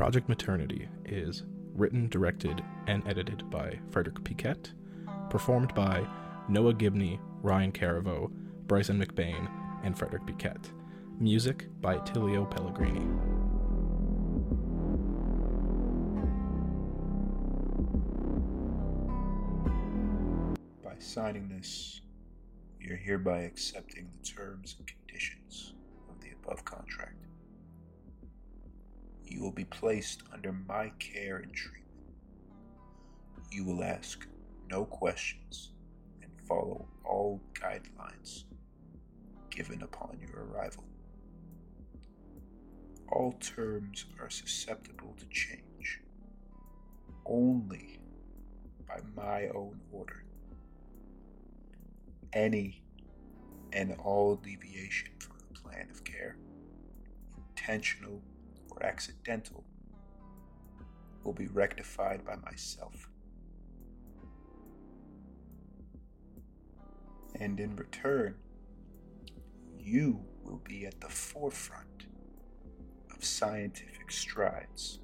Project Maternity is written, directed, and edited by Frederick Piquette, performed by Noah Gibney, Ryan Caraveau, Bryson McBain, and Frederick Piquette. Music by Tilio Pellegrini. By signing this, you're hereby accepting the terms and conditions of the above contract. You will be placed under my care and treatment. You will ask no questions and follow all guidelines given upon your arrival. All terms are susceptible to change only by my own order. Any and all deviation from the plan of care, intentional accidental, will be rectified by myself. And in return, you will be at the forefront of scientific strides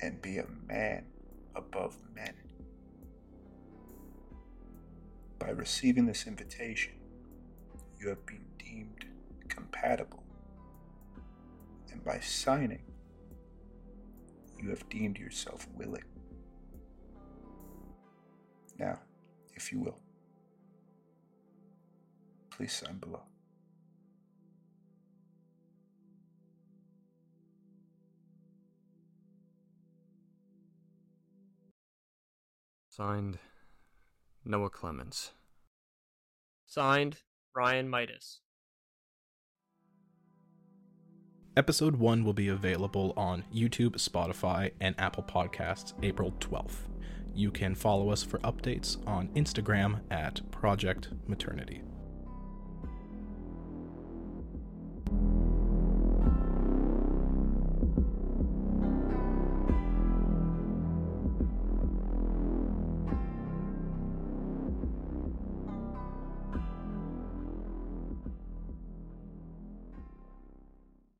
and be a man above men. By receiving this invitation, you have been deemed compatible, by signing, you have deemed yourself willing. Now, if you will, please sign below. Signed, Noah Clements. Signed, Ryan Midas. Episode 1 will be available on YouTube, Spotify, and Apple Podcasts April 12th. You can follow us for updates on Instagram at Project Maternity.